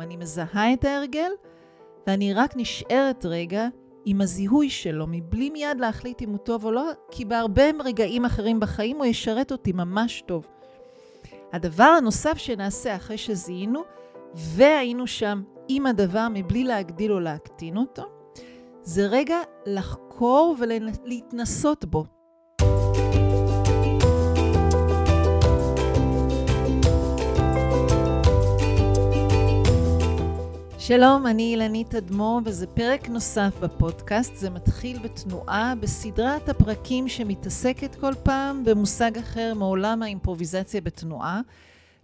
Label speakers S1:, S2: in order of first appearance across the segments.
S1: אני מזהה את ההרגל, ואני רק נשארת רגע עם הזיהוי שלו, מבלי מיד להחליט אם הוא טוב או לא, כי בהרבה רגעים אחרים בחיים הוא ישרת אותי ממש טוב. הדבר הנוסף שנעשה אחרי שזיהינו, והיינו שם עם הדבר מבלי להגדיל או להקטין אותו, זה רגע לחקור ולהתנסות בו. שלום, אני אילנית אדמו, וזה פרק נוסף בפודקאסט. זה מתחיל בתנועה בסדרת הפרקים שמתעסקת כל פעם במושג אחר מעולם האימפרוביזציה בתנועה,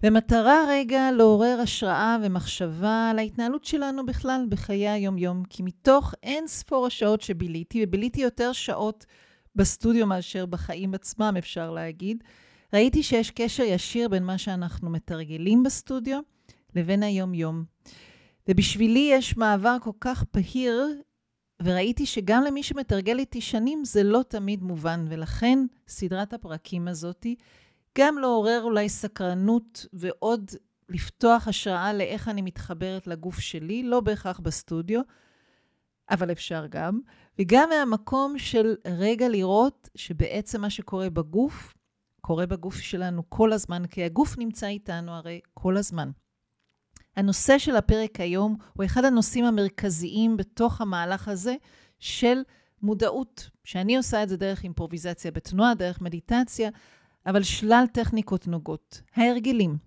S1: במטרה רגע לעורר השראה ומחשבה על ההתנהלות שלנו בכלל בחיי היום-יום, כי מתוך אין ספור השעות שביליתי, וביליתי יותר שעות בסטודיו מאשר בחיים עצמם, אפשר להגיד, ראיתי שיש קשר ישיר בין מה שאנחנו מתרגלים בסטודיו לבין היום-יום. ובשבילי יש מעבר כל כך בהיר, וראיתי שגם למי שמתרגל איתי שנים זה לא תמיד מובן, ולכן סדרת הפרקים הזאתי גם לעורר אולי סקרנות ועוד לפתוח השראה לאיך אני מתחברת לגוף שלי, לא בהכרח בסטודיו, אבל אפשר גם, וגם מהמקום של רגע לראות שבעצם מה שקורה בגוף, קורה בגוף שלנו כל הזמן, כי הגוף נמצא איתנו הרי כל הזמן. הנושא של הפרק היום הוא אחד הנושאים המרכזיים בתוך המהלך הזה של מודעות, שאני עושה את זה דרך אימפרוביזציה בתנועה, דרך מדיטציה, אבל שלל טכניקות נוגות. ההרגלים.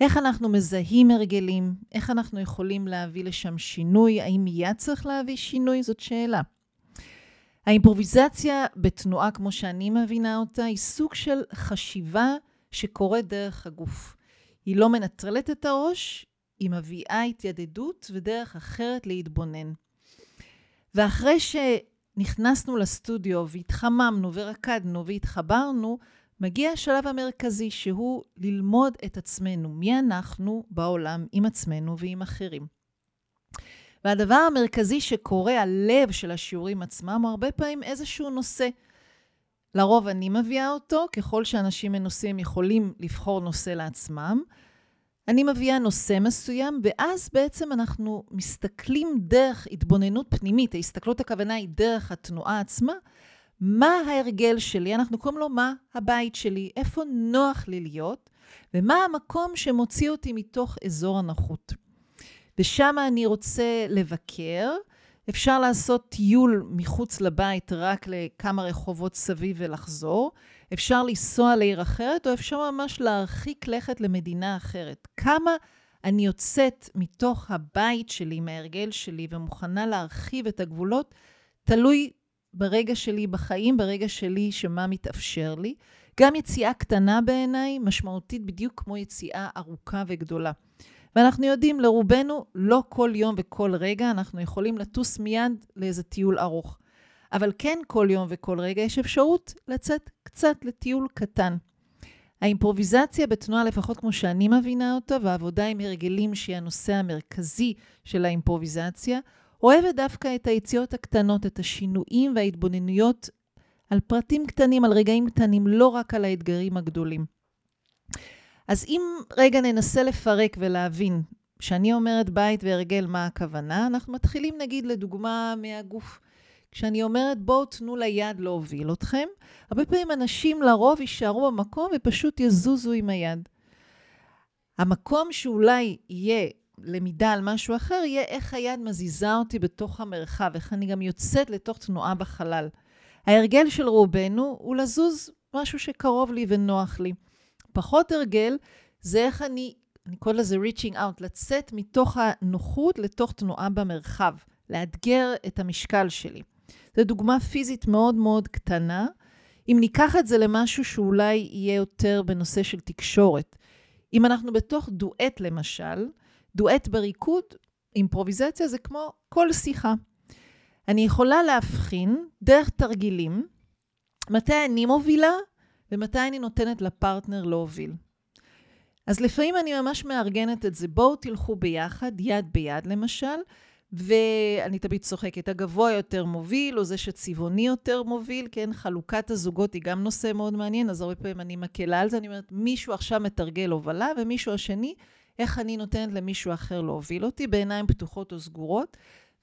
S1: איך אנחנו מזהים הרגלים? איך אנחנו יכולים להביא לשם שינוי? האם מיד צריך להביא שינוי? זאת שאלה. האימפרוביזציה בתנועה, כמו שאני מבינה אותה, היא סוג של חשיבה שקורית דרך הגוף. היא לא מנטרלת את הראש, היא מביאה התיידדות ודרך אחרת להתבונן. ואחרי שנכנסנו לסטודיו והתחממנו ורקדנו והתחברנו, מגיע השלב המרכזי שהוא ללמוד את עצמנו, מי אנחנו בעולם עם עצמנו ועם אחרים. והדבר המרכזי שקורה, הלב של השיעורים עצמם, הוא הרבה פעמים איזשהו נושא. לרוב אני מביאה אותו, ככל שאנשים מנוסים יכולים לבחור נושא לעצמם. אני מביאה נושא מסוים, ואז בעצם אנחנו מסתכלים דרך התבוננות פנימית, ההסתכלות הכוונה היא דרך התנועה עצמה, מה ההרגל שלי, אנחנו קוראים לו מה הבית שלי, איפה נוח לי להיות, ומה המקום שמוציא אותי מתוך אזור הנוחות. ושם אני רוצה לבקר, אפשר לעשות טיול מחוץ לבית רק לכמה רחובות סביב ולחזור. אפשר לנסוע לעיר אחרת, או אפשר ממש להרחיק לכת למדינה אחרת. כמה אני יוצאת מתוך הבית שלי, מההרגל שלי, ומוכנה להרחיב את הגבולות, תלוי ברגע שלי בחיים, ברגע שלי שמה מתאפשר לי. גם יציאה קטנה בעיניי משמעותית בדיוק כמו יציאה ארוכה וגדולה. ואנחנו יודעים, לרובנו, לא כל יום וכל רגע אנחנו יכולים לטוס מיד לאיזה טיול ארוך. אבל כן כל יום וכל רגע יש אפשרות לצאת קצת לטיול קטן. האימפרוביזציה בתנועה, לפחות כמו שאני מבינה אותה, והעבודה עם הרגלים שהיא הנושא המרכזי של האימפרוביזציה, אוהבת דווקא את היציאות הקטנות, את השינויים וההתבוננויות על פרטים קטנים, על רגעים קטנים, לא רק על האתגרים הגדולים. אז אם רגע ננסה לפרק ולהבין, כשאני אומרת בית והרגל, מה הכוונה, אנחנו מתחילים נגיד לדוגמה מהגוף. כשאני אומרת בואו תנו ליד להוביל אתכם, הרבה פעמים אנשים לרוב יישארו במקום ופשוט יזוזו עם היד. המקום שאולי יהיה למידה על משהו אחר, יהיה איך היד מזיזה אותי בתוך המרחב, איך אני גם יוצאת לתוך תנועה בחלל. ההרגל של רובנו הוא לזוז משהו שקרוב לי ונוח לי. פחות הרגל זה איך אני, אני קורא לזה reaching out, לצאת מתוך הנוחות לתוך תנועה במרחב, לאתגר את המשקל שלי. זו דוגמה פיזית מאוד מאוד קטנה. אם ניקח את זה למשהו שאולי יהיה יותר בנושא של תקשורת. אם אנחנו בתוך דואט למשל, דואט בריקוד, אימפרוביזציה זה כמו כל שיחה. אני יכולה להבחין דרך תרגילים מתי אני מובילה ומתי אני נותנת לפרטנר להוביל. אז לפעמים אני ממש מארגנת את זה, בואו תלכו ביחד, יד ביד למשל, ואני תמיד צוחקת, הגבוה יותר מוביל, או זה שצבעוני יותר מוביל, כן? חלוקת הזוגות היא גם נושא מאוד מעניין, אז הרבה פעמים אני מקלה על זה, אני אומרת, מישהו עכשיו מתרגל הובלה, ומישהו השני איך אני נותנת למישהו אחר להוביל אותי בעיניים פתוחות או סגורות,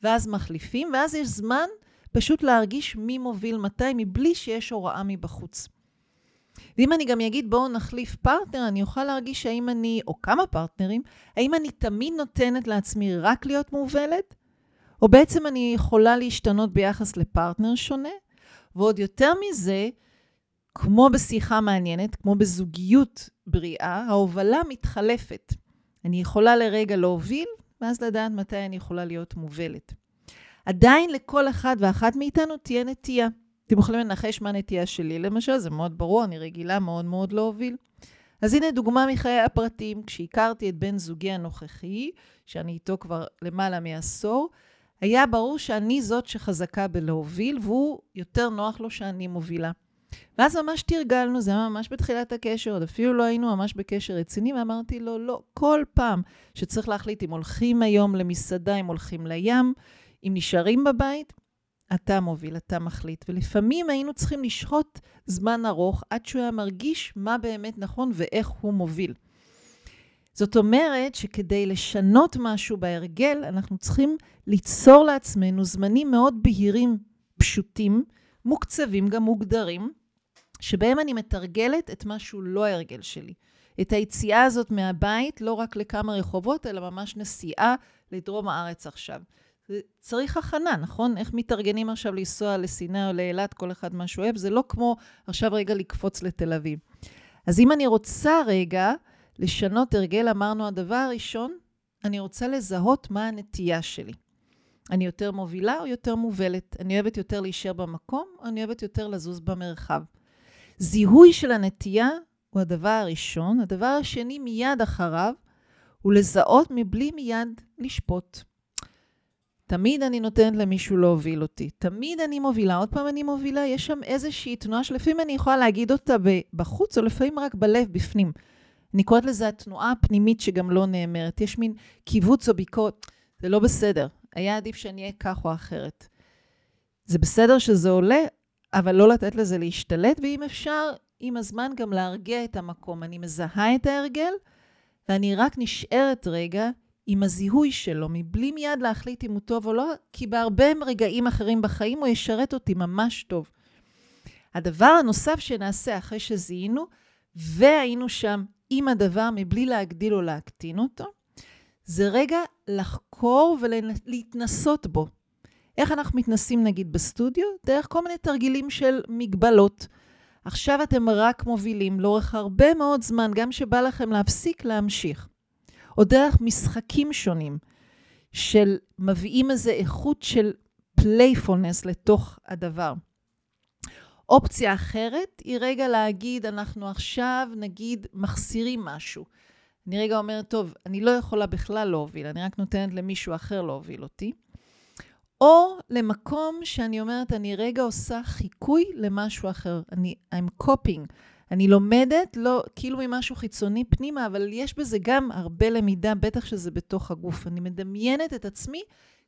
S1: ואז מחליפים, ואז יש זמן פשוט להרגיש מי מוביל מתי, מבלי שיש הוראה מבחוץ. ואם אני גם אגיד בואו נחליף פרטנר, אני אוכל להרגיש האם אני, או כמה פרטנרים, האם אני תמיד נותנת לעצמי רק להיות מובלת, או בעצם אני יכולה להשתנות ביחס לפרטנר שונה, ועוד יותר מזה, כמו בשיחה מעניינת, כמו בזוגיות בריאה, ההובלה מתחלפת. אני יכולה לרגע להוביל, ואז לדעת מתי אני יכולה להיות מובלת. עדיין לכל אחד ואחת מאיתנו תהיה נטייה. אתם יכולים לנחש מה הנטייה שלי, למשל, זה מאוד ברור, אני רגילה מאוד מאוד להוביל. אז הנה דוגמה מחיי הפרטים. כשהכרתי את בן זוגי הנוכחי, שאני איתו כבר למעלה מעשור, היה ברור שאני זאת שחזקה בלהוביל, והוא יותר נוח לו שאני מובילה. ואז ממש תרגלנו, זה היה ממש בתחילת הקשר, עוד אפילו לא היינו ממש בקשר רציני, ואמרתי לו, לא, כל פעם שצריך להחליט אם הולכים היום למסעדה, אם הולכים לים, אם נשארים בבית, אתה מוביל, אתה מחליט. ולפעמים היינו צריכים לשהות זמן ארוך עד שהוא היה מרגיש מה באמת נכון ואיך הוא מוביל. זאת אומרת שכדי לשנות משהו בהרגל, אנחנו צריכים ליצור לעצמנו זמנים מאוד בהירים, פשוטים, מוקצבים, גם מוגדרים, שבהם אני מתרגלת את מה שהוא לא ההרגל שלי. את היציאה הזאת מהבית, לא רק לכמה רחובות, אלא ממש נסיעה לדרום הארץ עכשיו. צריך הכנה, נכון? איך מתארגנים עכשיו לנסוע לסיני או לאילת, כל אחד מה שהוא אוהב, זה לא כמו עכשיו רגע לקפוץ לתל אביב. אז אם אני רוצה רגע לשנות הרגל, אמרנו, הדבר הראשון, אני רוצה לזהות מה הנטייה שלי. אני יותר מובילה או יותר מובלת? אני אוהבת יותר להישאר במקום או אני אוהבת יותר לזוז במרחב? זיהוי של הנטייה הוא הדבר הראשון. הדבר השני, מיד אחריו, הוא לזהות מבלי מיד לשפוט. תמיד אני נותנת למישהו להוביל אותי. תמיד אני מובילה, עוד פעם אני מובילה, יש שם איזושהי תנועה שלפעמים אני יכולה להגיד אותה בחוץ, או לפעמים רק בלב, בפנים. אני קוראת לזה התנועה הפנימית שגם לא נאמרת. יש מין קיבוץ או ביקורת. זה לא בסדר. היה עדיף שאני אהיה כך או אחרת. זה בסדר שזה עולה, אבל לא לתת לזה להשתלט, ואם אפשר, עם הזמן גם להרגיע את המקום. אני מזהה את ההרגל, ואני רק נשארת רגע עם הזיהוי שלו, מבלי מיד להחליט אם הוא טוב או לא, כי בהרבה רגעים אחרים בחיים הוא ישרת אותי ממש טוב. הדבר הנוסף שנעשה אחרי שזיהינו, והיינו שם עם הדבר מבלי להגדיל או להקטין אותו, זה רגע לחקור ולהתנסות בו. איך אנחנו מתנסים נגיד בסטודיו? דרך כל מיני תרגילים של מגבלות. עכשיו אתם רק מובילים לאורך הרבה מאוד זמן, גם שבא לכם להפסיק, להמשיך. או דרך משחקים שונים, של מביאים איזה איכות של playfulness לתוך הדבר. אופציה אחרת היא רגע להגיד, אנחנו עכשיו נגיד מחסירים משהו. אני רגע אומרת, טוב, אני לא יכולה בכלל להוביל, אני רק נותנת למישהו אחר להוביל אותי. או למקום שאני אומרת, אני רגע עושה חיקוי למשהו אחר. אני, I'm copying. אני לומדת, לא כאילו ממשהו חיצוני פנימה, אבל יש בזה גם הרבה למידה, בטח שזה בתוך הגוף. אני מדמיינת את עצמי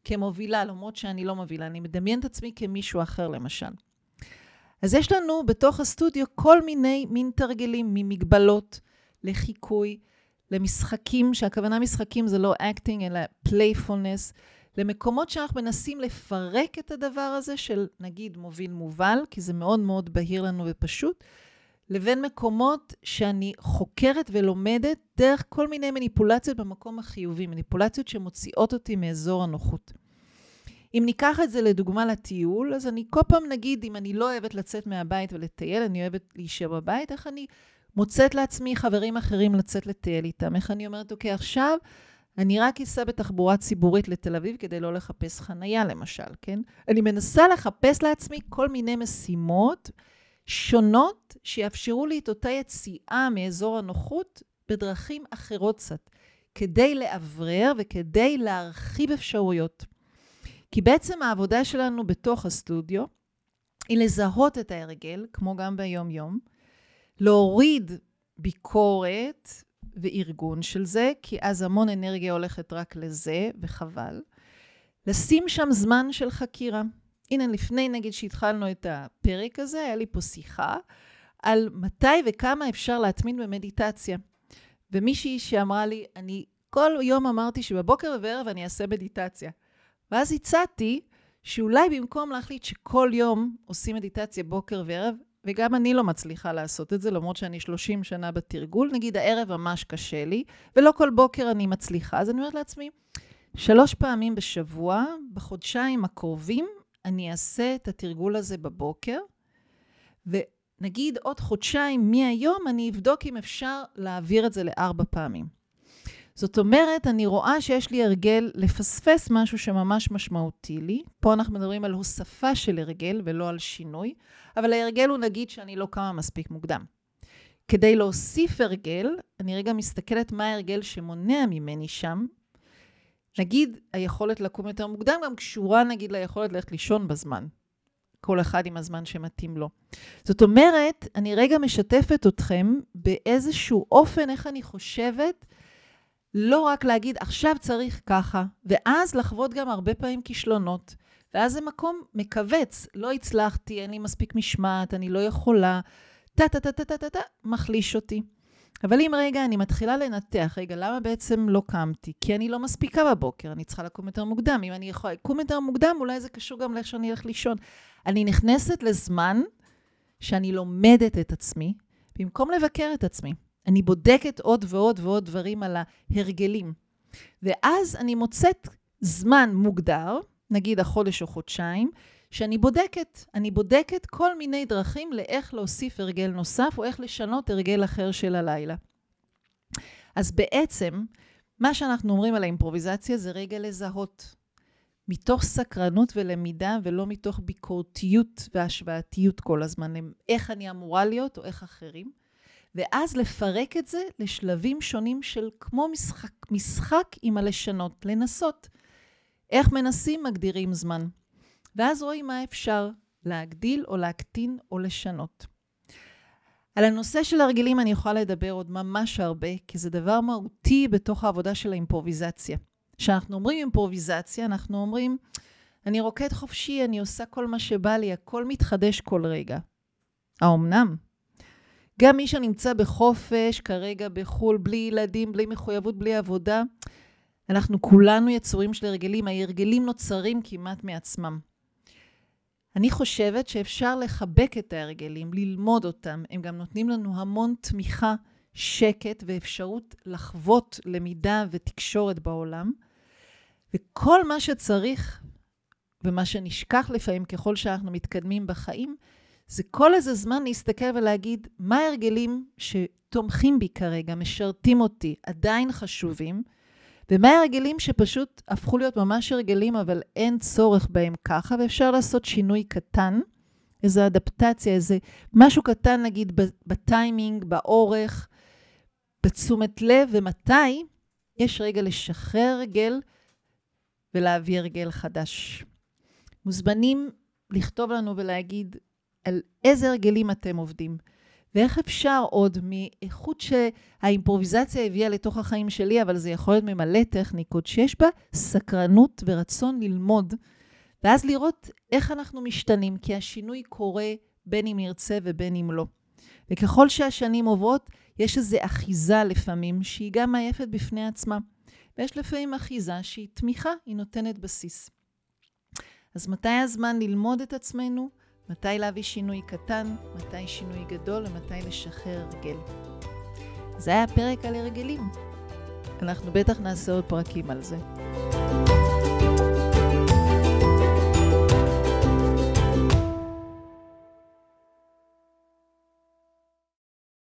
S1: כמובילה, למרות שאני לא מובילה, אני מדמיינת את עצמי כמישהו אחר, למשל. אז יש לנו בתוך הסטודיו כל מיני מין תרגלים, ממגבלות לחיקוי, למשחקים, שהכוונה משחקים זה לא acting, אלא playfulness, למקומות שאנחנו מנסים לפרק את הדבר הזה של נגיד מוביל מובל, כי זה מאוד מאוד בהיר לנו ופשוט, לבין מקומות שאני חוקרת ולומדת דרך כל מיני מניפולציות במקום החיובי, מניפולציות שמוציאות אותי מאזור הנוחות. אם ניקח את זה לדוגמה לטיול, אז אני כל פעם נגיד, אם אני לא אוהבת לצאת מהבית ולטייל, אני אוהבת להישאר בבית, איך אני מוצאת לעצמי חברים אחרים לצאת לטייל איתם? איך אני אומרת, אוקיי, עכשיו אני רק אסע בתחבורה ציבורית לתל אביב כדי לא לחפש חנייה, למשל, כן? אני מנסה לחפש לעצמי כל מיני משימות שונות שיאפשרו לי את אותה יציאה מאזור הנוחות בדרכים אחרות קצת, כדי לאוורר וכדי להרחיב אפשרויות. כי בעצם העבודה שלנו בתוך הסטודיו היא לזהות את ההרגל, כמו גם ביום-יום, להוריד ביקורת וארגון של זה, כי אז המון אנרגיה הולכת רק לזה, וחבל. לשים שם זמן של חקירה. הנה, לפני נגיד שהתחלנו את הפרק הזה, היה לי פה שיחה על מתי וכמה אפשר להתמיד במדיטציה. ומישהי שאמרה לי, אני כל יום אמרתי שבבוקר ובערב אני אעשה מדיטציה. ואז הצעתי שאולי במקום להחליט שכל יום עושים מדיטציה בוקר וערב, וגם אני לא מצליחה לעשות את זה, למרות שאני 30 שנה בתרגול, נגיד הערב ממש קשה לי, ולא כל בוקר אני מצליחה, אז אני אומרת לעצמי, שלוש פעמים בשבוע, בחודשיים הקרובים, אני אעשה את התרגול הזה בבוקר, ונגיד עוד חודשיים מהיום, אני אבדוק אם אפשר להעביר את זה לארבע פעמים. זאת אומרת, אני רואה שיש לי הרגל לפספס משהו שממש משמעותי לי. פה אנחנו מדברים על הוספה של הרגל ולא על שינוי, אבל ההרגל הוא נגיד שאני לא קמה מספיק מוקדם. כדי להוסיף הרגל, אני רגע מסתכלת מה ההרגל שמונע ממני שם. נגיד, היכולת לקום יותר מוקדם גם קשורה נגיד ליכולת ללכת לישון בזמן. כל אחד עם הזמן שמתאים לו. זאת אומרת, אני רגע משתפת אתכם באיזשהו אופן איך אני חושבת לא רק להגיד, עכשיו צריך ככה, ואז לחוות גם הרבה פעמים כישלונות. ואז זה מקום מכווץ, לא הצלחתי, אין לי מספיק משמעת, אני לא יכולה, טה-טה-טה-טה-טה, מחליש אותי. אבל אם רגע אני מתחילה לנתח, רגע, למה בעצם לא קמתי? כי אני לא מספיקה בבוקר, אני צריכה לקום יותר מוקדם. אם אני יכולה לקום יותר מוקדם, אולי זה קשור גם לאיך שאני אלך לישון. אני נכנסת לזמן שאני לומדת את עצמי, במקום לבקר את עצמי. אני בודקת עוד ועוד ועוד דברים על ההרגלים. ואז אני מוצאת זמן מוגדר, נגיד החודש או חודשיים, שאני בודקת. אני בודקת כל מיני דרכים לאיך להוסיף הרגל נוסף או איך לשנות הרגל אחר של הלילה. אז בעצם, מה שאנחנו אומרים על האימפרוביזציה זה רגע לזהות. מתוך סקרנות ולמידה ולא מתוך ביקורתיות והשוואתיות כל הזמן, איך אני אמורה להיות או איך אחרים. ואז לפרק את זה לשלבים שונים של כמו משחק, משחק עם הלשנות, לנסות. איך מנסים, מגדירים זמן. ואז רואים מה אפשר להגדיל או להקטין או לשנות. על הנושא של הרגלים אני יכולה לדבר עוד ממש הרבה, כי זה דבר מהותי בתוך העבודה של האימפרוביזציה. כשאנחנו אומרים אימפרוביזציה, אנחנו אומרים, אני רוקד חופשי, אני עושה כל מה שבא לי, הכל מתחדש כל רגע. האומנם? גם מי שנמצא בחופש, כרגע בחו"ל, בלי ילדים, בלי מחויבות, בלי עבודה, אנחנו כולנו יצורים של הרגלים. ההרגלים נוצרים כמעט מעצמם. אני חושבת שאפשר לחבק את ההרגלים, ללמוד אותם. הם גם נותנים לנו המון תמיכה, שקט ואפשרות לחוות למידה ותקשורת בעולם. וכל מה שצריך, ומה שנשכח לפעמים ככל שאנחנו מתקדמים בחיים, זה כל איזה זמן להסתכל ולהגיד, מה ההרגלים שתומכים בי כרגע, משרתים אותי, עדיין חשובים, ומה ההרגלים שפשוט הפכו להיות ממש הרגלים, אבל אין צורך בהם ככה, ואפשר לעשות שינוי קטן, איזו אדפטציה, איזה משהו קטן, נגיד, בטיימינג, באורך, בתשומת לב, ומתי יש רגע לשחרר הרגל ולהביא הרגל חדש. מוזמנים לכתוב לנו ולהגיד על איזה הרגלים אתם עובדים. ואיך אפשר עוד מאיכות שהאימפרוביזציה הביאה לתוך החיים שלי, אבל זה יכול להיות ממלא טכניקות שיש בה סקרנות ורצון ללמוד, ואז לראות איך אנחנו משתנים, כי השינוי קורה בין אם נרצה ובין אם לא. וככל שהשנים עוברות, יש איזו אחיזה לפעמים, שהיא גם מעייפת בפני עצמה. ויש לפעמים אחיזה שהיא תמיכה, היא נותנת בסיס. אז מתי הזמן ללמוד את עצמנו? מתי להביא שינוי קטן, מתי שינוי גדול ומתי לשחרר הרגל. זה היה פרק על הרגלים. אנחנו בטח נעשה עוד פרקים על זה.